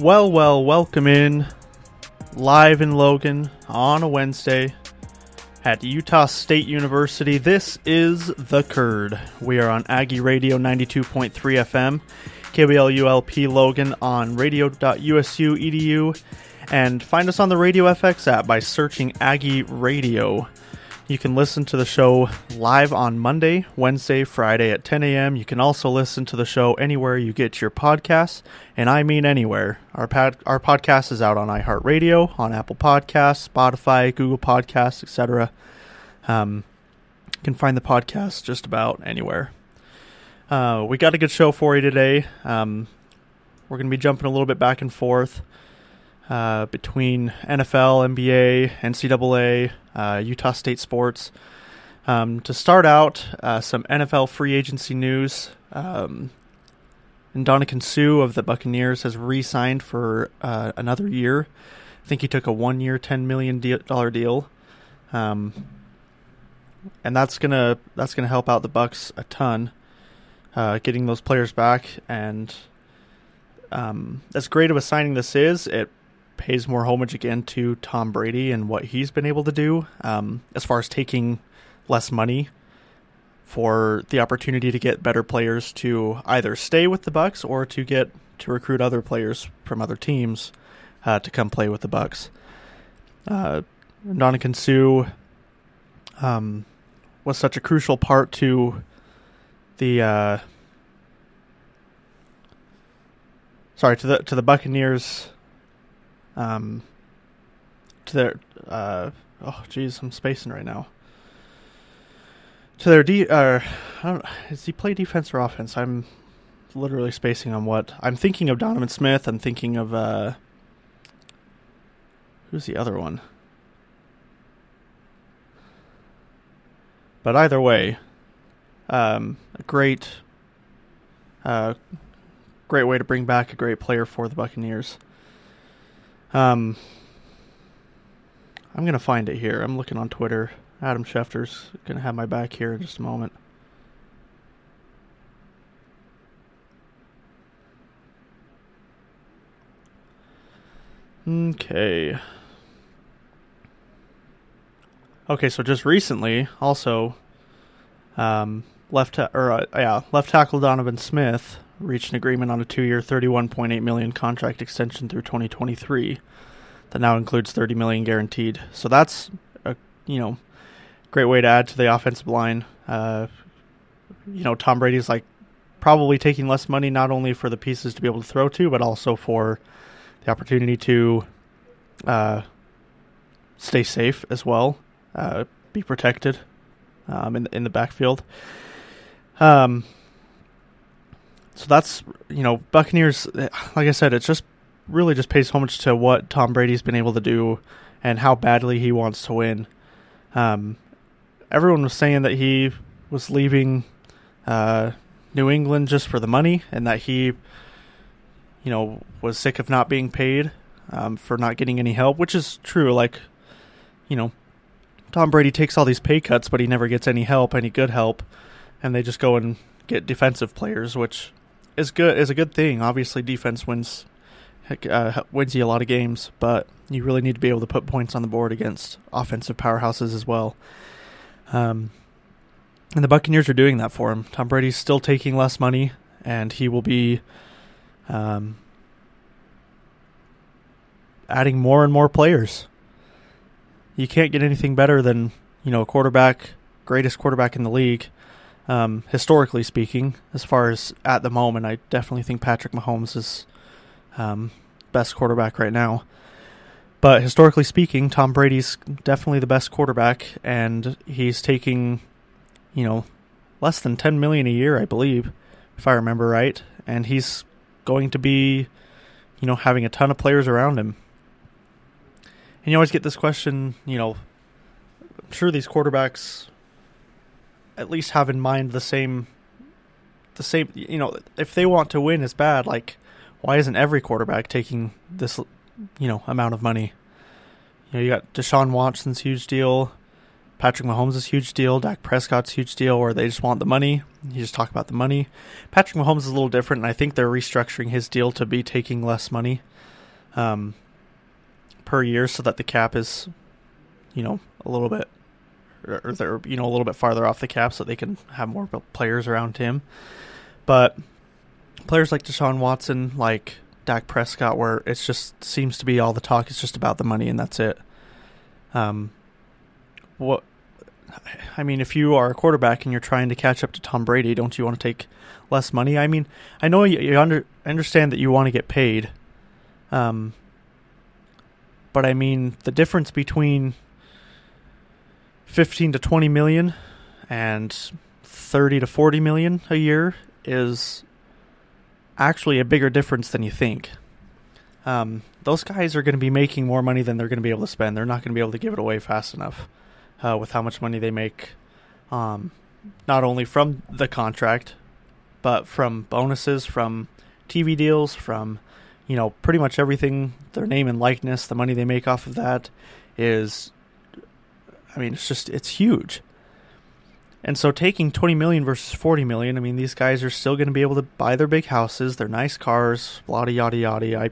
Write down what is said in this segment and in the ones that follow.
Well, well, welcome in live in Logan on a Wednesday at Utah State University. This is The Curd. We are on Aggie Radio 92.3 FM, KBLULP Logan on radio.usu.edu, and find us on the Radio FX app by searching Aggie Radio. You can listen to the show live on Monday, Wednesday, Friday at 10 a.m. You can also listen to the show anywhere you get your podcasts, and I mean anywhere. Our our podcast is out on iHeartRadio, on Apple Podcasts, Spotify, Google Podcasts, etc. Um, you can find the podcast just about anywhere. Uh, we got a good show for you today. Um, we're going to be jumping a little bit back and forth uh, between NFL, NBA, NCAA, uh, Utah State sports. Um, to start out, uh, some NFL free agency news. Um, Ndamukong Suh of the Buccaneers has re-signed for uh, another year. I think he took a one-year, ten million dollar deal, um, and that's gonna that's gonna help out the Bucks a ton, uh, getting those players back. And um, as great of a signing this is, it pays more homage again to Tom Brady and what he's been able to do um, as far as taking less money for the opportunity to get better players to either stay with the Bucks or to get to recruit other players from other teams uh, to come play with the Bucks. Uh, Ndamukong Suh um, was such a crucial part to the uh, sorry to the to the Buccaneers um, to their uh, oh jeez, I'm spacing right now. To their de uh, I don't does he play defense or offense? I'm literally spacing on what I'm thinking of. Donovan Smith. I'm thinking of uh, who's the other one? But either way, um, a great, uh, great way to bring back a great player for the Buccaneers. Um, I'm gonna find it here. I'm looking on Twitter. Adam Schefter's gonna have my back here in just a moment. Okay. Okay, so just recently, also, um, left ta- or uh, yeah, left tackle Donovan Smith reached an agreement on a two-year, 31.8 million contract extension through 2023 that now includes 30 million guaranteed. So that's a you know great way to add to the offensive line. Uh, you know, Tom Brady's like probably taking less money not only for the pieces to be able to throw to, but also for the opportunity to uh, stay safe as well, uh, be protected um, in in the backfield. Um, so that's you know Buccaneers. Like I said, it just really just pays homage to what Tom Brady's been able to do and how badly he wants to win. Um, everyone was saying that he was leaving uh, New England just for the money, and that he, you know, was sick of not being paid um, for not getting any help, which is true. Like, you know, Tom Brady takes all these pay cuts, but he never gets any help, any good help, and they just go and get defensive players, which is good is a good thing. Obviously, defense wins uh, wins you a lot of games, but you really need to be able to put points on the board against offensive powerhouses as well. Um, and the Buccaneers are doing that for him. Tom Brady's still taking less money, and he will be um, adding more and more players. You can't get anything better than you know a quarterback, greatest quarterback in the league, um, historically speaking, as far as at the moment, I definitely think Patrick Mahomes is um, best quarterback right now. But historically speaking, Tom Brady's definitely the best quarterback, and he's taking, you know, less than ten million a year, I believe, if I remember right. And he's going to be, you know, having a ton of players around him. And you always get this question, you know, I'm sure these quarterbacks at least have in mind the same the same you know if they want to win as bad. Like why isn't every quarterback taking this you know amount of money? You know you got Deshaun Watson's huge deal. Patrick Mahomes' huge deal. Dak Prescott's huge deal where they just want the money. You just talk about the money. Patrick Mahomes is a little different and I think they're restructuring his deal to be taking less money um, per year, so that the cap is, you know, a little bit, or they're you know a little bit farther off the cap, so they can have more players around him. But players like Deshaun Watson, like Dak Prescott, where it just seems to be all the talk is just about the money and that's it. Um, what I mean, if you are a quarterback and you're trying to catch up to Tom Brady, don't you want to take less money? I mean, I know you, you under, understand that you want to get paid, um, but I mean, the difference between 15 to 20 million and 30 to 40 million a year is actually a bigger difference than you think. Um, those guys are going to be making more money than they're going to be able to spend. They're not going to be able to give it away fast enough uh, with how much money they make, um, not only from the contract, but from bonuses, from TV deals, from you know pretty much everything. Their name and likeness, the money they make off of that is, I mean, it's just it's huge. And so taking 20 million versus 40 million, I mean, these guys are still going to be able to buy their big houses, their nice cars, yada yada yada. I'm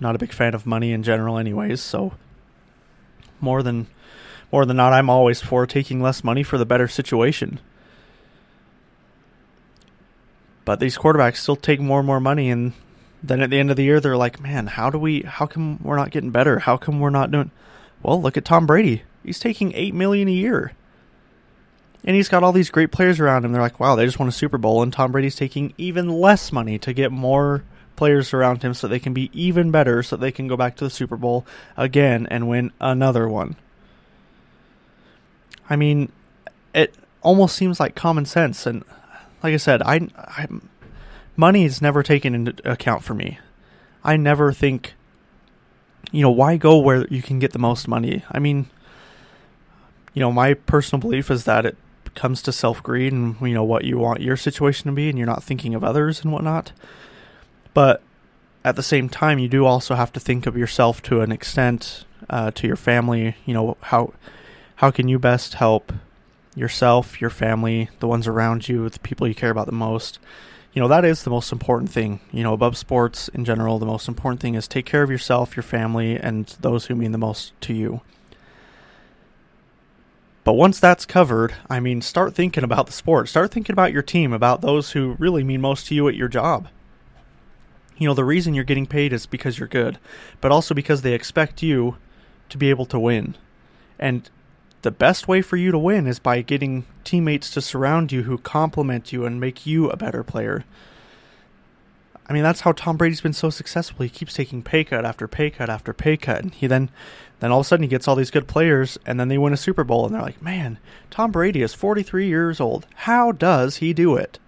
not a big fan of money in general, anyways. So more than more than not, I'm always for taking less money for the better situation. But these quarterbacks still take more and more money, and then at the end of the year, they're like, "Man, how do we? How come we're not getting better? How come we're not doing?" Well, look at Tom Brady. He's taking eight million a year, and he's got all these great players around him. They're like, "Wow, they just won a Super Bowl," and Tom Brady's taking even less money to get more players around him, so they can be even better, so they can go back to the Super Bowl again and win another one. I mean, it almost seems like common sense. And like I said, I, I money is never taken into account for me. I never think, you know, why go where you can get the most money? I mean, you know, my personal belief is that it comes to self greed and you know what you want your situation to be, and you're not thinking of others and whatnot. But at the same time, you do also have to think of yourself to an extent, uh, to your family. You know how how can you best help yourself, your family, the ones around you, the people you care about the most? You know, that is the most important thing. You know, above sports in general, the most important thing is take care of yourself, your family, and those who mean the most to you. But once that's covered, I mean, start thinking about the sport. Start thinking about your team, about those who really mean most to you at your job. You know, the reason you're getting paid is because you're good, but also because they expect you to be able to win. And the best way for you to win is by getting teammates to surround you who complement you and make you a better player. I mean, that's how Tom Brady's been so successful. He keeps taking pay cut after pay cut after pay cut, and he then, then all of a sudden he gets all these good players, and then they win a Super Bowl, and they're like, "Man, Tom Brady is 43 years old. How does he do it?"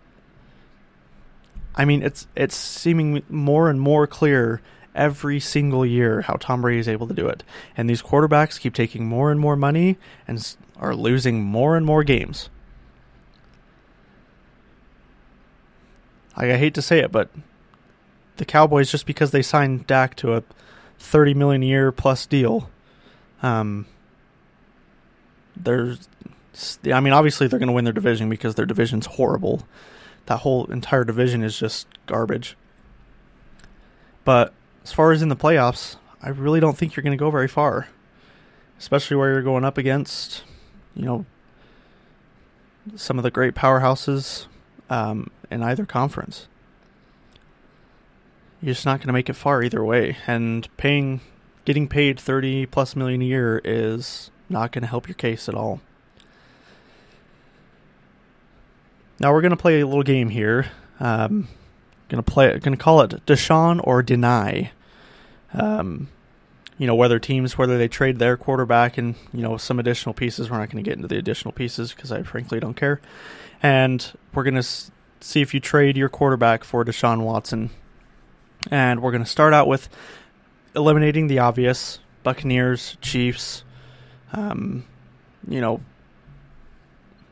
I mean, it's it's seeming more and more clear every single year how Tom Brady is able to do it. And these quarterbacks keep taking more and more money and are losing more and more games. Like I hate to say it, but the Cowboys just because they signed Dak to a 30 million a year plus deal, um, there's I mean obviously they're going to win their division because their division's horrible. That whole entire division is just garbage. But as far as in the playoffs, I really don't think you're going to go very far, especially where you're going up against, you know, some of the great powerhouses um, in either conference. You're just not going to make it far either way, and paying, getting paid thirty plus million a year is not going to help your case at all. Now we're going to play a little game here. Um, Gonna play. Gonna call it Deshaun or deny. Um, you know whether teams whether they trade their quarterback and you know some additional pieces. We're not going to get into the additional pieces because I frankly don't care. And we're gonna s- see if you trade your quarterback for Deshaun Watson. And we're gonna start out with eliminating the obvious: Buccaneers, Chiefs. Um, you know,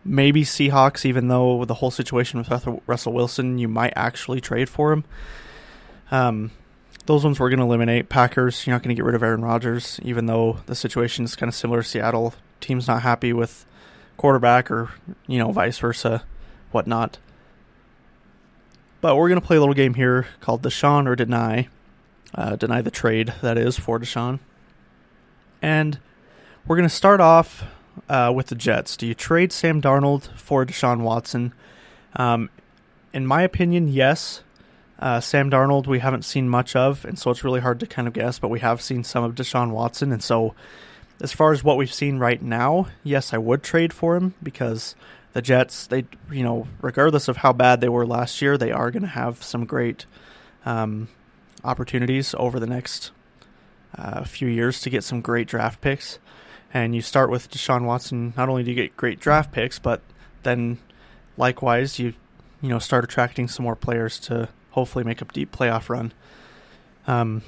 maybe Seahawks, even though with the whole situation with Russell Wilson, you might actually trade for him. Um, those ones we're going to eliminate. Packers, you're not going to get rid of Aaron Rodgers, even though the situation is kind of similar to Seattle. Team's not happy with quarterback or, you know, vice versa, whatnot. But we're going to play a little game here called Deshaun or Deny. uh, deny the trade that is for Deshaun. And we're going to start off uh, with the Jets. Do you trade Sam Darnold for Deshaun Watson? Um, in my opinion, yes. Uh, Sam Darnold, we haven't seen much of, and so it's really hard to kind of guess, but we have seen some of Deshaun Watson, and so as far as what we've seen right now, yes, I would trade for him because the Jets, they, you know, regardless of how bad they were last year, they are going to have some great um, opportunities over the next uh, few years to get some great draft picks. And you start with Deshaun Watson. Not only do you get great draft picks, but then likewise you, you know, start attracting some more players to hopefully make a deep playoff run. Um,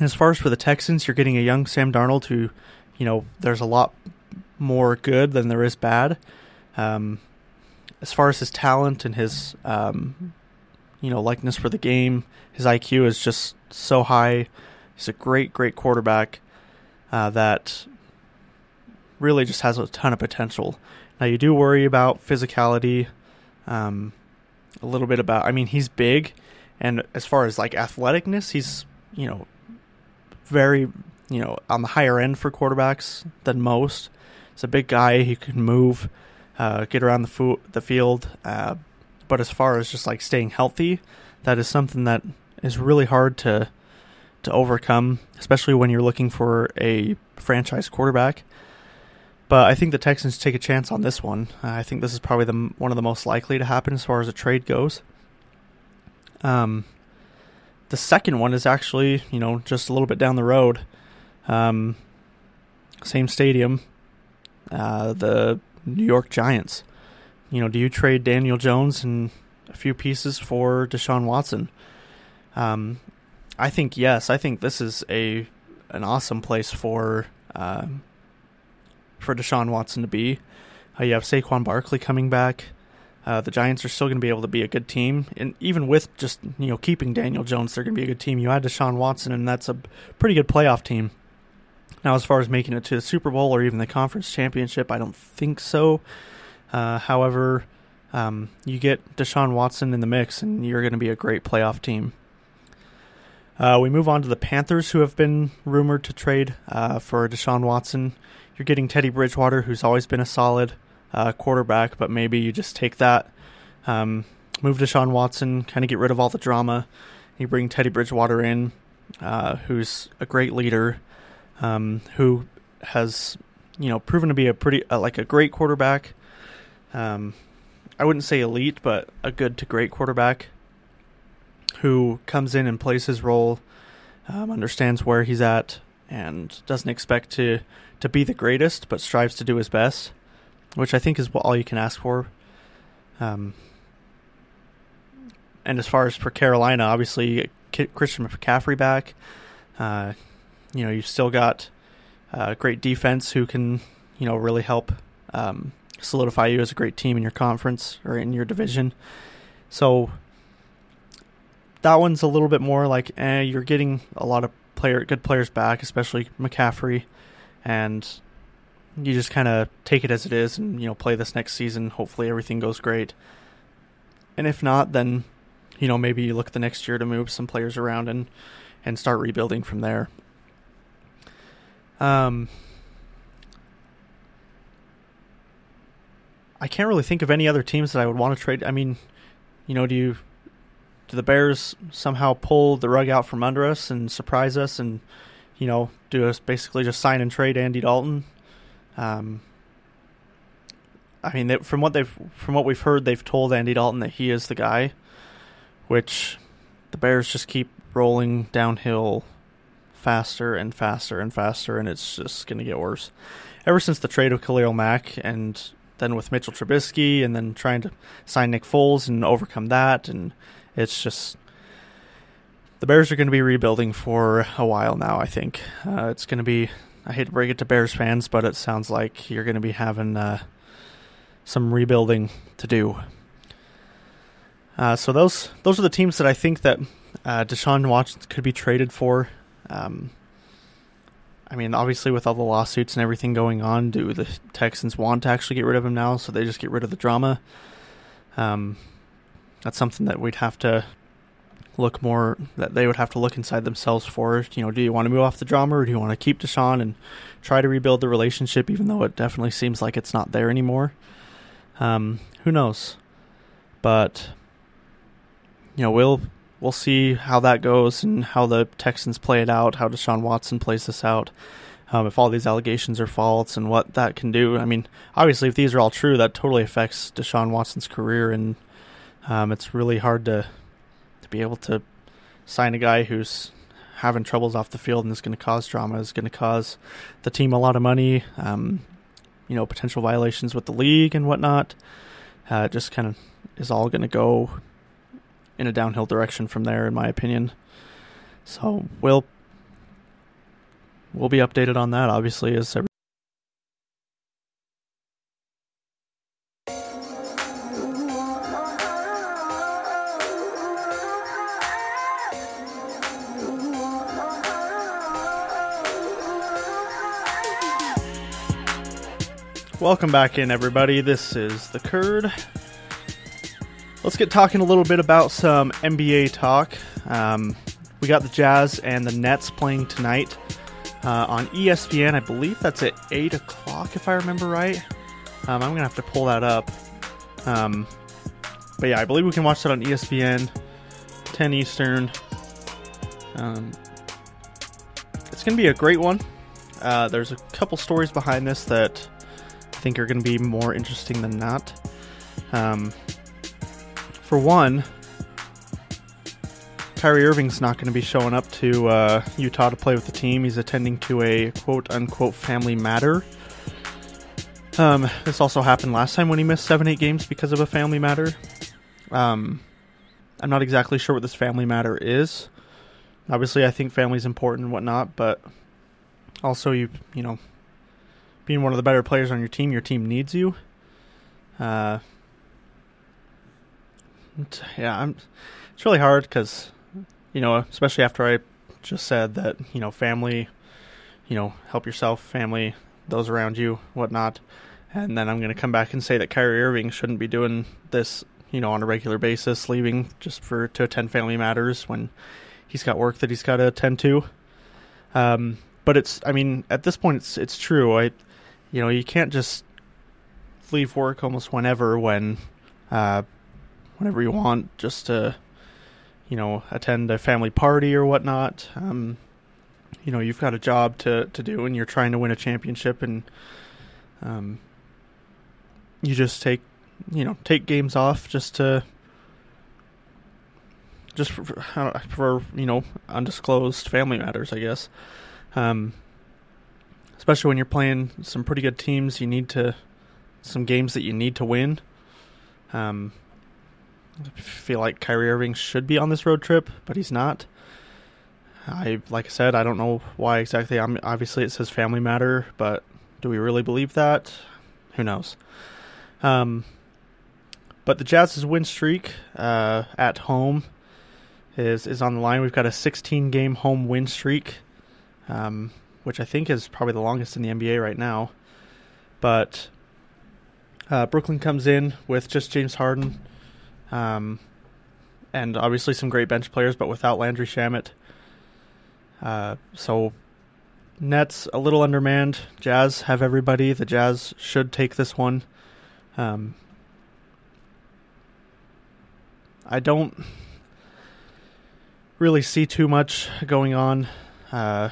as far as for the Texans, you're getting a young Sam Darnold who, you know, there's a lot more good than there is bad. Um, as far as his talent and his, um, you know, likeness for the game, his IQ is just so high. He's a great, great quarterback uh, that really just has a ton of potential. Now you do worry about physicality, um, a little bit about. I mean, he's big, and as far as like athleticness, he's you know very you know on the higher end for quarterbacks than most. He's a big guy. He can move uh, get around the, fo- the field. Uh, but as far as just like staying healthy, that is something that is really hard to to overcome, especially when you're looking for a franchise quarterback. But I think the Texans take a chance on this one. Uh, I think this is probably the one of the most likely to happen as far as a trade goes. Um, the second one is actually, you know, just a little bit down the road. Um, same stadium. Uh, the New York Giants. You know, do you trade Daniel Jones and a few pieces for Deshaun Watson? Um, I think yes. I think this is a an awesome place for uh, for Deshaun Watson to be. Uh, you have Saquon Barkley coming back. Uh, the Giants are still going to be able to be a good team, and even with just you know keeping Daniel Jones, they're going to be a good team. You add Deshaun Watson, and that's a pretty good playoff team. Now, as far as making it to the Super Bowl or even the conference championship, I don't think so. Uh, however, um, you get Deshaun Watson in the mix, and you're going to be a great playoff team. Uh, we move on to the Panthers, who have been rumored to trade uh, for Deshaun Watson. You're getting Teddy Bridgewater, who's always been a solid uh, quarterback, but maybe you just take that, um, move Deshaun Watson, kind of get rid of all the drama. You bring Teddy Bridgewater in, uh, who's a great leader um, who has you know proven to be a pretty uh, like a great quarterback. Um, I wouldn't say elite, but a good to great quarterback who comes in and plays his role, um, understands where he's at, and doesn't expect to to be the greatest, but strives to do his best, which I think is all you can ask for. Um, and as far as for Carolina, obviously Christian McCaffrey back. Uh, you know you've still got uh, great defense who can you know really help um, solidify you as a great team in your conference or in your division. So that one's a little bit more like eh, you're getting a lot of player good players back, especially McCaffrey, and you just kind of take it as it is and you know play this next season. Hopefully everything goes great, and if not, then you know maybe you look the next year to move some players around and and start rebuilding from there. Um, I can't really think of any other teams that I would want to trade. I mean, you know, do you do the Bears somehow pull the rug out from under us and surprise us and you know do us basically just sign and trade Andy Dalton? Um, I mean, they, from what they've from what we've heard, they've told Andy Dalton that he is the guy, which the Bears just keep rolling downhill faster and faster and faster, and it's just going to get worse. Ever since the trade of Khalil Mack, and then with Mitchell Trubisky, and then trying to sign Nick Foles and overcome that, and it's just the Bears are going to be rebuilding for a while now. I think uh, it's going to be. I hate to break it to Bears fans, but it sounds like you're going to be having uh, some rebuilding to do. Uh, so those those are the teams that I think that uh, Deshaun Watson could be traded for. Um, I mean, obviously, with all the lawsuits and everything going on, do the Texans want to actually get rid of him now? So they just get rid of the drama. Um, that's something that we'd have to look more that they would have to look inside themselves for. You know, do you want to move off the drama or do you want to keep Deshaun and try to rebuild the relationship, even though it definitely seems like it's not there anymore? Um, who knows? But you know, we'll we'll see how that goes and how the Texans play it out, how Deshaun Watson plays this out. Um, if all these allegations are false and what that can do. I mean, obviously, if these are all true, that totally affects Deshaun Watson's career, and um, it's really hard to to be able to sign a guy who's having troubles off the field and is going to cause drama, is going to cause the team a lot of money, um, you know, potential violations with the league and whatnot. Uh, it just kind of is all going to go in a downhill direction from there, in my opinion. So we'll we'll be updated on that, obviously, as every Welcome back in, everybody. This is The Curd. Let's get talking a little bit about some NBA talk. Um, we got the Jazz and the Nets playing tonight uh, on ESPN. I believe that's at 8 o'clock, if I remember right. Um, I'm going to have to pull that up. Um, but yeah, I believe we can watch that on ESPN, 10 Eastern. Um, it's going to be a great one. Uh, there's a couple stories behind this that I think are going to be more interesting than not. For one, Kyrie Irving's not going to be showing up to uh, Utah to play with the team. He's attending to a quote unquote family matter. Um, this also happened last time when he missed seven, eight games because of a family matter. Um, I'm not exactly sure what this family matter is. Obviously, I think family's important and whatnot, but also you you know being one of the better players on your team, your team needs you. Uh, yeah, I'm. It's really hard because, you know, especially after I just said that, you know, family, you know, help yourself, family, those around you, whatnot, and then I'm going to come back and say that Kyrie Irving shouldn't be doing this, you know, on a regular basis, leaving just for to attend family matters when he's got work that he's got to attend to. Um, but it's, I mean, at this point, it's it's true. I you know, you can't just leave work almost whenever when uh, whenever you want just to you know attend a family party or whatnot um, you know you've got a job to, to do and you're trying to win a championship and um, you just take you know take games off just to just for, for, you know undisclosed family matters i guess um, especially when you're playing some pretty good teams. You need to some games that you need to win. Um, I feel like Kyrie Irving should be on this road trip, but he's not. I like I said, I don't know why exactly. I'm obviously it says family matter, but do we really believe that? Who knows? Um, but the Jazz's win streak uh, at home is is on the line. We've got a 16 game home win streak. Um, which I think is probably the longest in the NBA right now. But uh, Brooklyn comes in with just James Harden, um, and obviously some great bench players, but without Landry Shamet. Uh, so Nets a little undermanned. Jazz have everybody. The Jazz should take this one. Um, I don't really see too much going on. Uh,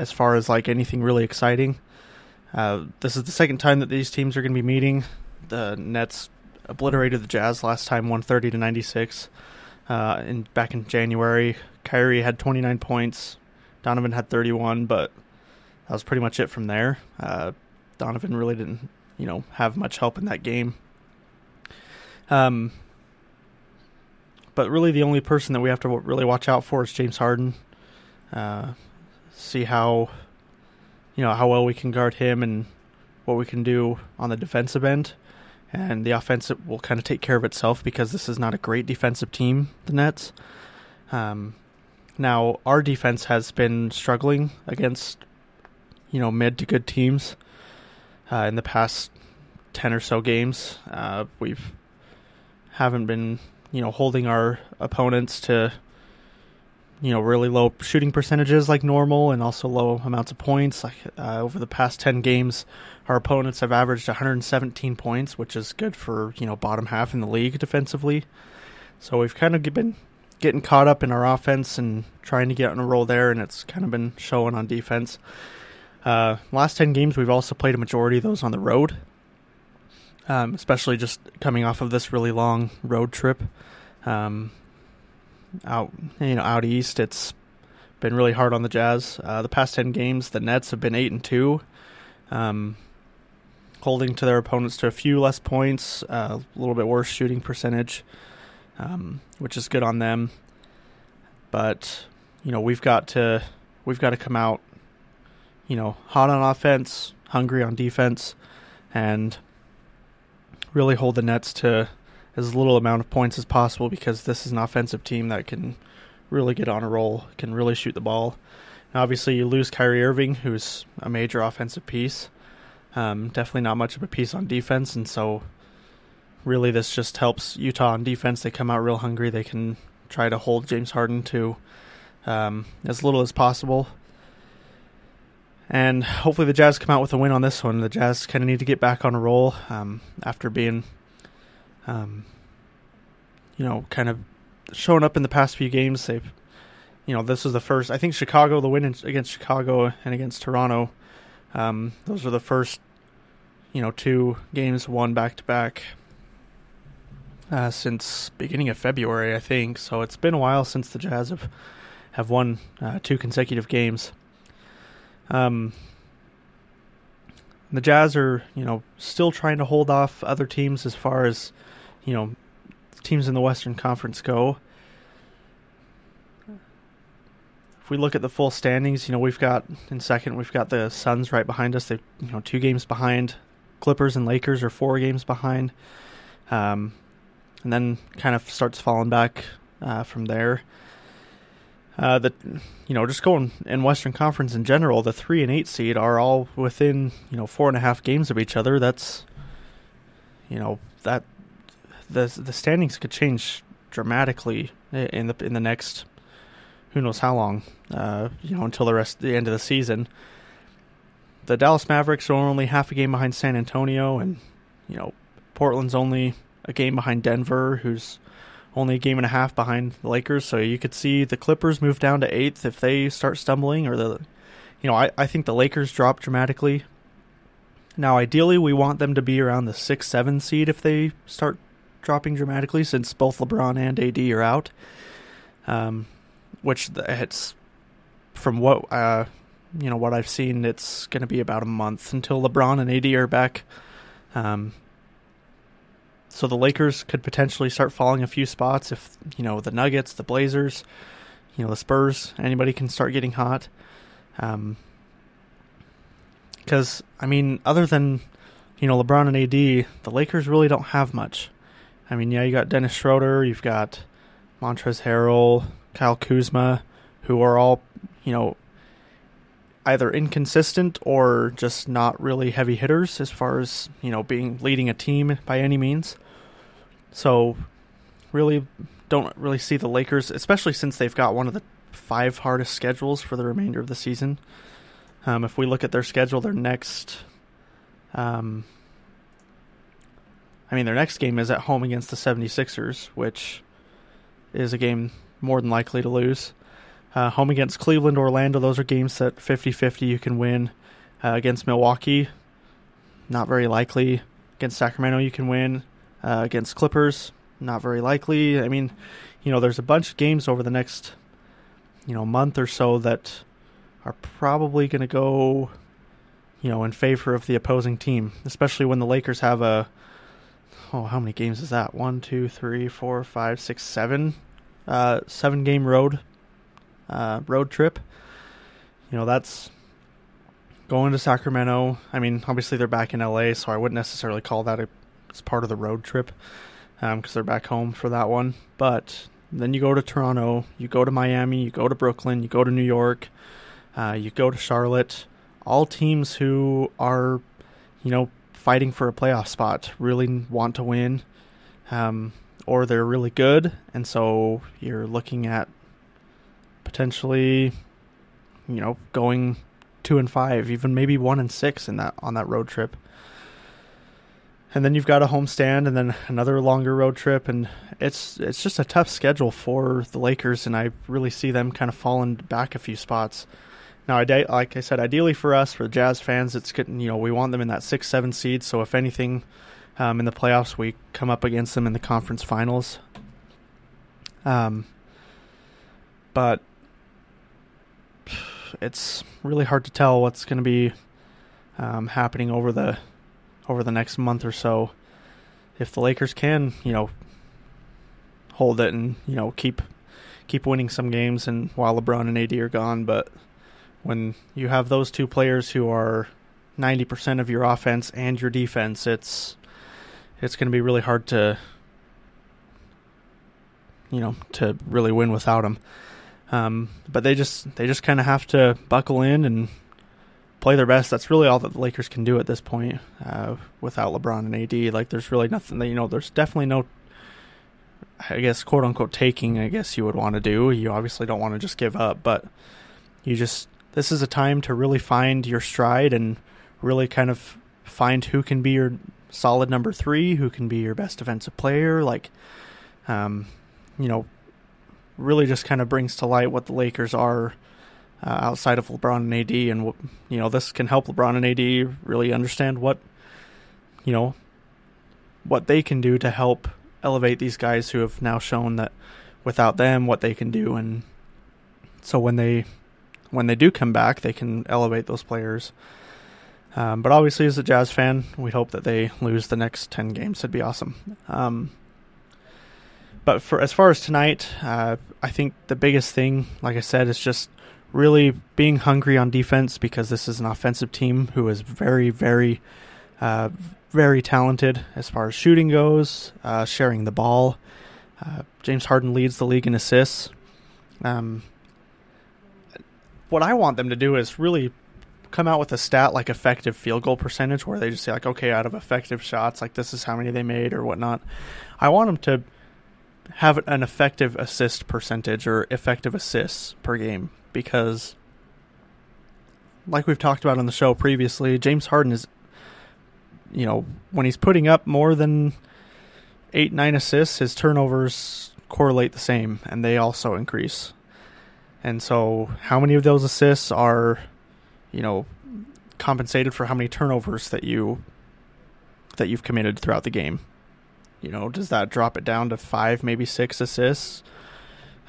as far as like anything really exciting. Uh, this is the second time that these teams are going to be meeting. The Nets obliterated the Jazz last time, 130 to 96. Uh, in back in January, Kyrie had 29 points. Donovan had 31, but that was pretty much it from there. Uh, Donovan really didn't, you know, have much help in that game. Um, but really, the only person that we have to really watch out for is James Harden. Uh, see how you know how well we can guard him and what we can do on the defensive end. And the offense will kind of take care of itself because this is not a great defensive team, the Nets. Um, now, our defense has been struggling against, you know, mid to good teams uh, in the past 10 or so games. Uh, we've haven't been you know, holding our opponents to, you know, really low shooting percentages like normal and also low amounts of points. Like uh, over the past 10 games, our opponents have averaged 117 points, which is good for, you know, bottom half in the league defensively. So we've kind of been getting caught up in our offense and trying to get on a roll there, and it's kind of been showing on defense. Uh, last 10 games, we've also played a majority of those on the road, um, especially just coming off of this really long road trip. Um, out, you know, out east, it's been really hard on the Jazz. Uh, the past 10 games, the Nets have been 8 and 2. Um, holding to their opponents to a few less points, uh, a little bit worse shooting percentage um, which is good on them. But you know we've got to we've got to come out, you know, hot on offense, hungry on defense, and really hold the Nets to as little amount of points as possible because this is an offensive team that can really get on a roll, can really shoot the ball. Now, obviously, you lose Kyrie Irving, who's a major offensive piece. Um, definitely not much of a piece on defense, and so really this just helps Utah on defense. They come out real hungry. They can try to hold James Harden to um, as little as possible. And hopefully the Jazz come out with a win on this one. The Jazz kind of need to get back on a roll um, after being, um, you know, kind of showing up in the past few games. They've, you know, this was the first. I think Chicago, the win against Chicago and against Toronto, um, those were the first, you know, two games won back to back uh, since beginning of February, I think. So it's been a while since the Jazz have have won uh, two consecutive games. Um, the Jazz are, you know, still trying to hold off other teams as far as, you know, teams in the Western Conference go. If we look at the full standings, you know, we've got in second, we've got the Suns right behind us. They, you know, two games behind. Clippers and Lakers are four games behind. Um, and then kind of starts falling back uh, from there. Uh, the you know just going in Western Conference in general, the three and eight seed are all within you know four and a half games of each other. That's you know that the the standings could change dramatically in the in the next who knows how long uh, you know until the rest the end of the season. The Dallas Mavericks are only half a game behind San Antonio, and you know Portland's only a game behind Denver, who's only a game and a half behind the Lakers. So you could see the Clippers move down to eighth if they start stumbling, or the, you know, I, I think the Lakers drop dramatically. Now, ideally, we want them to be around the six, seven seed if they start dropping dramatically, since both LeBron and AD are out. Um, which it's from what uh, you know what I've seen, it's going to be about a month until LeBron and AD are back. Um, so the Lakers could potentially start falling a few spots if you know the Nuggets, the Blazers, you know the Spurs, anybody can start getting hot. Um, because I mean, other than you know LeBron and AD, the Lakers really don't have much. I mean, yeah, you got Dennis Schroeder, you've got Montrezl Harrell, Kyle Kuzma, who are all you know either inconsistent or just not really heavy hitters as far as you know being leading a team by any means. So really don't really see the Lakers, especially since they've got one of the five hardest schedules for the remainder of the season. Um, if we look at their schedule, their next, um, I mean, their next game is at home against the 76ers, which is a game more than likely to lose. Uh, home against Cleveland, Orlando, those are games that 50 50 you can win. Uh, against Milwaukee, not very likely. Against Sacramento, you can win. Uh, against Clippers, not very likely. I mean, you know, there's a bunch of games over the next, you know, month or so that are probably going to go, you know, in favor of the opposing team, especially when the Lakers have a, oh, how many games is that? One, two, three, four, five, six, seven, uh, seven game road, uh, road trip. You know, that's going to Sacramento. I mean, obviously they're back in LA, so I wouldn't necessarily call that a it's part of the road trip because um, they're back home for that one. But then you go to Toronto, you go to Miami, you go to Brooklyn, you go to New York, uh, you go to Charlotte. All teams who are, you know, fighting for a playoff spot really want to win. Um, or they're really good, and so you're looking at potentially, you know, going two and five, even maybe one and six in that on that road trip. And then you've got a homestand, and then another longer road trip, and it's it's just a tough schedule for the Lakers, and I really see them kind of falling back a few spots. Now, I like I said, ideally for us, for Jazz fans, it's good. You know, we want them in that six, seven seed. So if anything, um, in the playoffs, we come up against them in the conference finals. Um, but it's really hard to tell what's going to be um, happening over the over the next month or so. If the Lakers can, you know, hold it and you know keep keep winning some games, and while LeBron and AD are gone, but when you have those two players who are 90% of your offense and your defense, it's it's going to be really hard to you know to really win without them. Um, but they just they just kind of have to buckle in and play their best. That's really all that the Lakers can do at this point uh, without LeBron and AD. Like there's really nothing that you know. There's definitely no, I guess quote unquote taking. I guess you would want to do. You obviously don't want to just give up, but you just this is a time to really find your stride and really kind of find who can be your solid number three, who can be your best defensive player. Like, um, you know, really just kind of brings to light what the Lakers are uh, outside of LeBron and AD, and you know, this can help LeBron and AD really understand what, you know, what they can do to help elevate these guys who have now shown that without them, what they can do, and so when they when they do come back, they can elevate those players. Um, but obviously, as a Jazz fan, we hope that they lose the next ten games. It'd be awesome. Um, but for as far as tonight, uh, I think the biggest thing, like I said, is just really being hungry on defense because this is an offensive team who is very, very, uh, very talented as far as shooting goes, uh, sharing the ball. Uh, James Harden leads the league in assists. Um, what I want them to do is really come out with a stat like effective field goal percentage where they just say like okay out of effective shots like this is how many they made or whatnot. I want them to have an effective assist percentage or effective assists per game because like we've talked about on the show previously james harden is you know when he's putting up more than eight nine assists his turnovers correlate the same and they also increase and so, how many of those assists are, you know, compensated for how many turnovers that you that you've committed throughout the game? You know, does that drop it down to five, maybe six assists?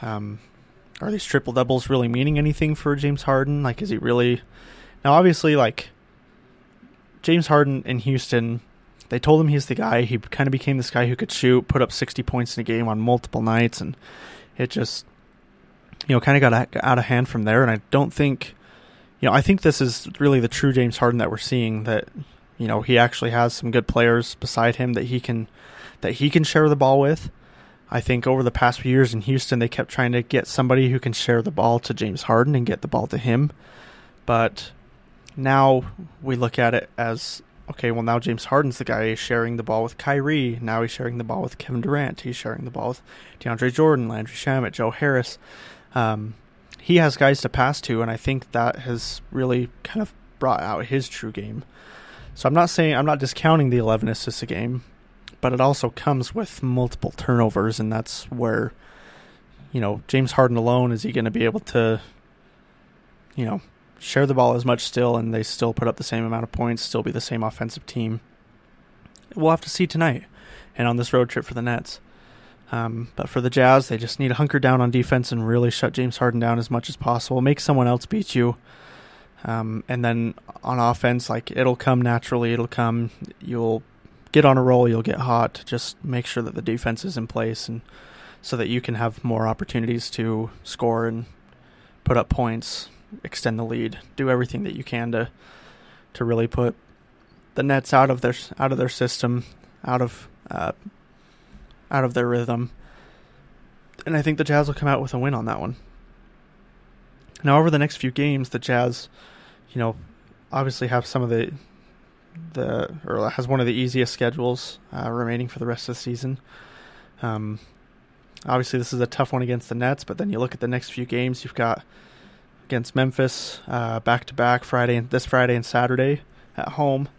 Um, are these triple doubles really meaning anything for James Harden? Like, is he really? Now, obviously, like James Harden in Houston, they told him he's the guy. He kind of became this guy who could shoot, put up 60 points in a game on multiple nights, and it just you know, kind of got out of hand from there. And I don't think, you know, I think this is really the true James Harden that we're seeing. That you know he actually has some good players beside him that he can that he can share the ball with. I think over the past few years in Houston, they kept trying to get somebody who can share the ball to James Harden and get the ball to him. But now we look at it as okay, well, now James Harden's the guy sharing the ball with Kyrie. Now he's sharing the ball with Kevin Durant. He's sharing the ball with DeAndre Jordan, Landry Shamet, Joe Harris um, he has guys to pass to, and I think that has really kind of brought out his true game. So I'm not saying I'm not discounting the 11 assists a game, but it also comes with multiple turnovers, and that's where, you know, James Harden alone is he going to be able to, you know, share the ball as much still, and they still put up the same amount of points, still be the same offensive team. We'll have to see tonight, and on this road trip for the Nets. Um, but for the Jazz, they just need to hunker down on defense and really shut James Harden down as much as possible. Make someone else beat you. Um, and then on offense, like it'll come naturally. It'll come. You'll get on a roll. You'll get hot. Just make sure that the defense is in place, and so that you can have more opportunities to score and put up points, extend the lead. Do everything that you can to to really put the Nets out of their out of their system, out of uh, out of their rhythm. And I think the Jazz will come out with a win on that one. Now, over the next few games, the Jazz, you know, obviously have some of the the or has one of the easiest schedules uh, remaining for the rest of the season. Um, obviously, this is a tough one against the Nets, but then you look at the next few games. You've got against Memphis back to back Friday and this Friday and Saturday at home.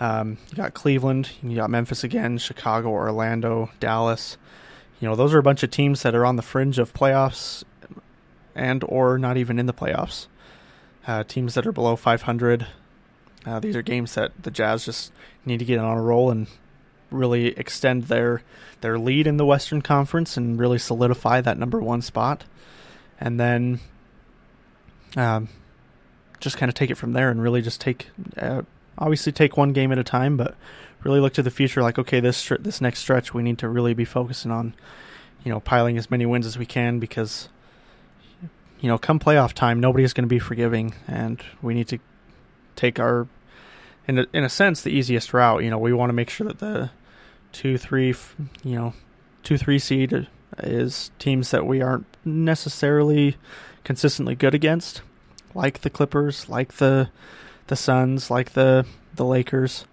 Um, you got Cleveland, you got Memphis again, Chicago, Orlando, Dallas. You know, those are a bunch of teams that are on the fringe of playoffs and or not even in the playoffs. Uh, teams that are below 500. Uh, these are games that the Jazz just need to get on a roll and really extend their their lead in the Western Conference and really solidify that number one spot, and then um, just kind of take it from there and really just take uh, obviously take one game at a time, but really look to the future. Like okay, this this next stretch we need to really be focusing on, you know, piling as many wins as we can because you know, come playoff time, nobody is going to be forgiving, and we need to take our, in a, in a sense, the easiest route. You know, we want to make sure that the two, three, you know, two, three seed is teams that we aren't necessarily consistently good against, like the Clippers, like the the Suns, like the the Lakers.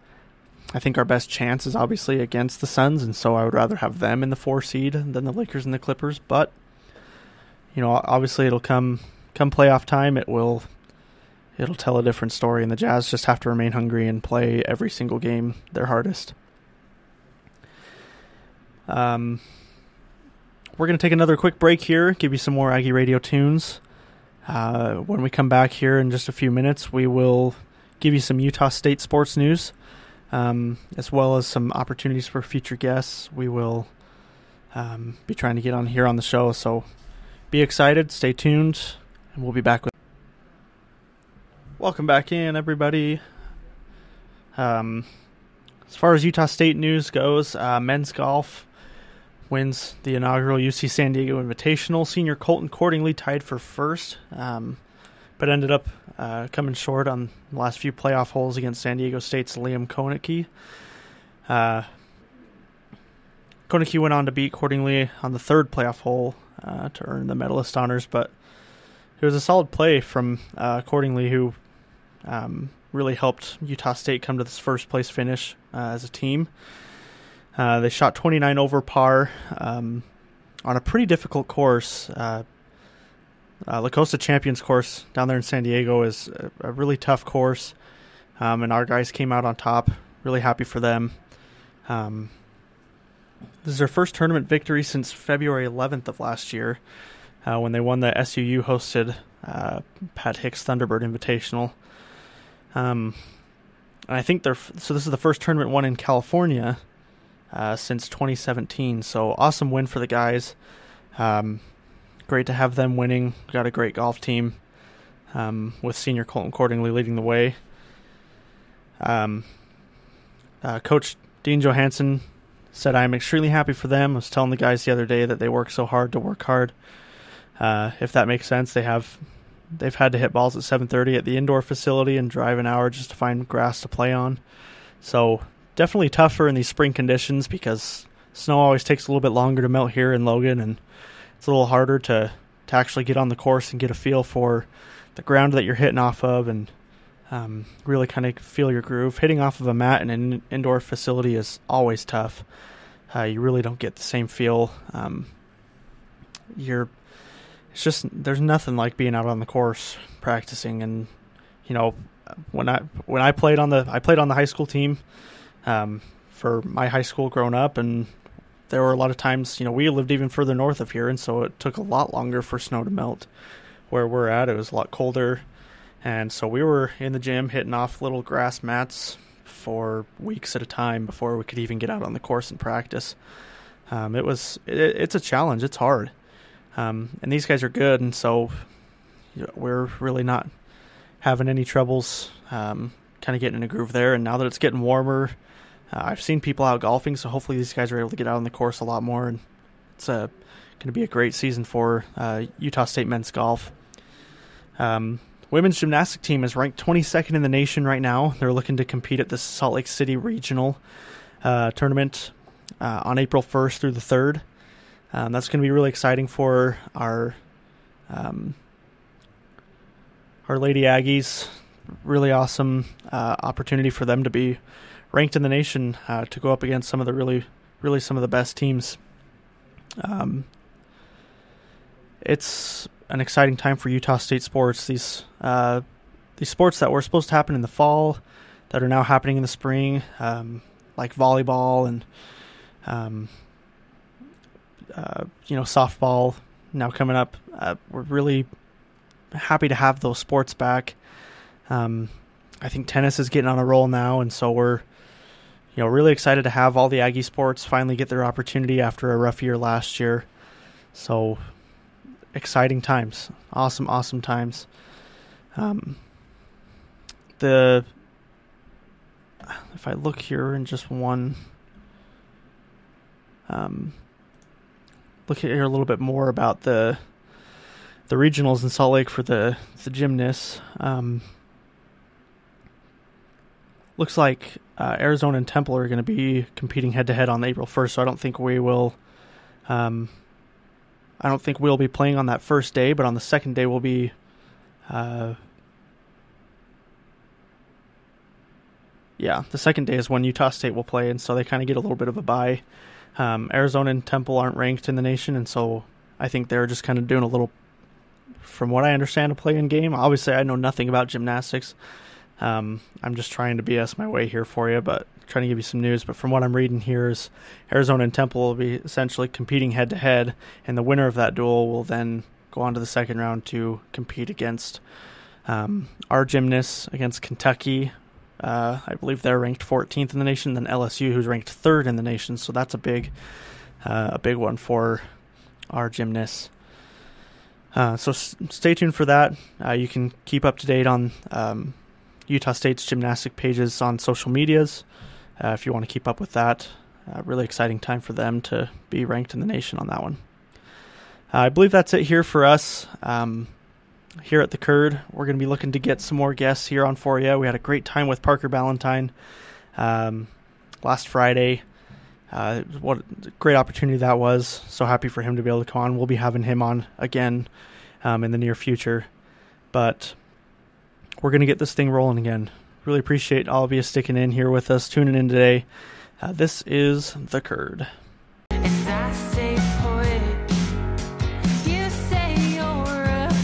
I think our best chance is obviously against the Suns, and so I would rather have them in the four seed than the Lakers and the Clippers. But you know, obviously it'll come come playoff time. It will it'll tell a different story, and the Jazz just have to remain hungry and play every single game their hardest. Um, we're to take another quick break here, give you some more Aggie Radio tunes. Uh, when we come back here in just a few minutes, we will give you some Utah State sports news, um, as well as some opportunities for future guests. We will um, be trying to get on here on the show, so be excited, stay tuned, and we'll be back with. Welcome back in, everybody. Um, as far as Utah State news goes, uh, men's golf wins the inaugural UC San Diego Invitational. Senior Colton Cordingly tied for first, um, but ended up uh, coming short on the last few playoff holes against San Diego State's Liam Koeneke. Uh, Koeneke went on to beat Cordingly on the third playoff hole uh, to earn the medalist honors. But it was a solid play from uh, who um, really helped Utah State come to this first place finish uh, as a team. Uh, they shot 29 over par um, on a pretty difficult course. Uh, uh, La Costa Champions course down there in San Diego is a, a really tough course, um, and our guys came out on top. Really happy for them. Um, this is their first tournament victory since February 11th of last year, uh, when they won the SUU hosted uh, Pat Hicks Thunderbird Invitational. Um, and I think they're so. This is the first tournament won in California uh, since 2017. So awesome win for the guys. Um, great to have them winning. Got a great golf team um, with senior Colton Cordingly leading the way. Um, uh, Coach Dean Johansen said, I am extremely happy for them. I was telling the guys the other day that they work so hard to work hard. Uh, if that makes sense, they have they've had to hit balls at 7:30 at the indoor facility and drive an hour just to find grass to play on. So definitely tougher in these spring conditions because snow always takes a little bit longer to melt here in Logan, and it's a little harder to to actually get on the course and get a feel for the ground that you're hitting off of and um, really kind of feel your groove. Hitting off of a mat in an indoor facility is always tough. Uh, you really don't get the same feel. Um, you're, it's just there's nothing like being out on the course practicing. And you know, when I when I played on the I played on the high school team um, for my high school growing up, and there were a lot of times you know we lived even further north of here, and so it took a lot longer for snow to melt. Where we're at, it was a lot colder and so we were in the gym hitting off little grass mats for weeks at a time before we could even get out on the course and practice. Um, it was it, it's a challenge. It's hard, um, and these guys are good, and so we're really not having any troubles. Um, kind of getting in a groove there, and now that it's getting warmer, uh, I've seen people out golfing, so hopefully these guys are able to get out on the course a lot more, and it's uh, going to be a great season for uh, Utah State men's golf. Um, Women's gymnastic team is ranked 22nd in the nation right now. They're looking to compete at the Salt Lake City Regional uh, tournament uh, on April 1st through the 3rd. Um, that's going to be really exciting for our um, our Lady Aggies. Really awesome uh, opportunity for them to be ranked in the nation uh, to go up against some of the really, really some of the best teams Um, it's an exciting time for Utah State sports. These uh, these sports that were supposed to happen in the fall that are now happening in the spring, um, like volleyball and um, uh, you know softball now coming up. Uh, we're really happy to have those sports back. Um, I think tennis is getting on a roll now, and so we're you know really excited to have all the Aggie sports finally get their opportunity after a rough year last year. So exciting times, awesome, awesome times. Um, the if I look here in just one, um, look here a little bit more about the the regionals in Salt Lake for the the gymnasts. Um, looks like uh, Arizona and Temple are going to be competing head to head on April first, so I don't think we will. Um, I don't think we'll be playing on that first day, but on the second day we'll be. Uh, yeah, the second day is when Utah State will play, and so they kind of get a little bit of a bye. Um, Arizona and Temple aren't ranked in the nation, and so I think they're just kind of doing a little, from what I understand, a play-in game. Obviously, I know nothing about gymnastics. Um, I'm just trying to BS my way here for you, but trying to give you some news. But from what I'm reading here is Arizona and Temple will be essentially competing head to head, and the winner of that duel will then go on to the second round to compete against um, our gymnasts against Kentucky. Uh, I believe they're ranked 14th in the nation, then LSU, who's ranked third in the nation. So that's a big, uh, a big one for our gymnasts. Uh, so s- stay tuned for that. Uh, you can keep up to date on um, Utah State's gymnastic pages on social medias uh, if you want to keep up with that. Uh, really exciting time for them to be ranked in the nation on that one. Uh, I believe that's it here for us. Um, here at the Curd, we're going to be looking to get some more guests here on for you. We had a great time with Parker Ballantyne um, last Friday. Uh, what a great opportunity that was. So happy for him to be able to come on. We'll be having him on again um, in the near future. But we're going to get this thing rolling again. Really appreciate all of you sticking in here with us, tuning in today. Uh, this is The Curd.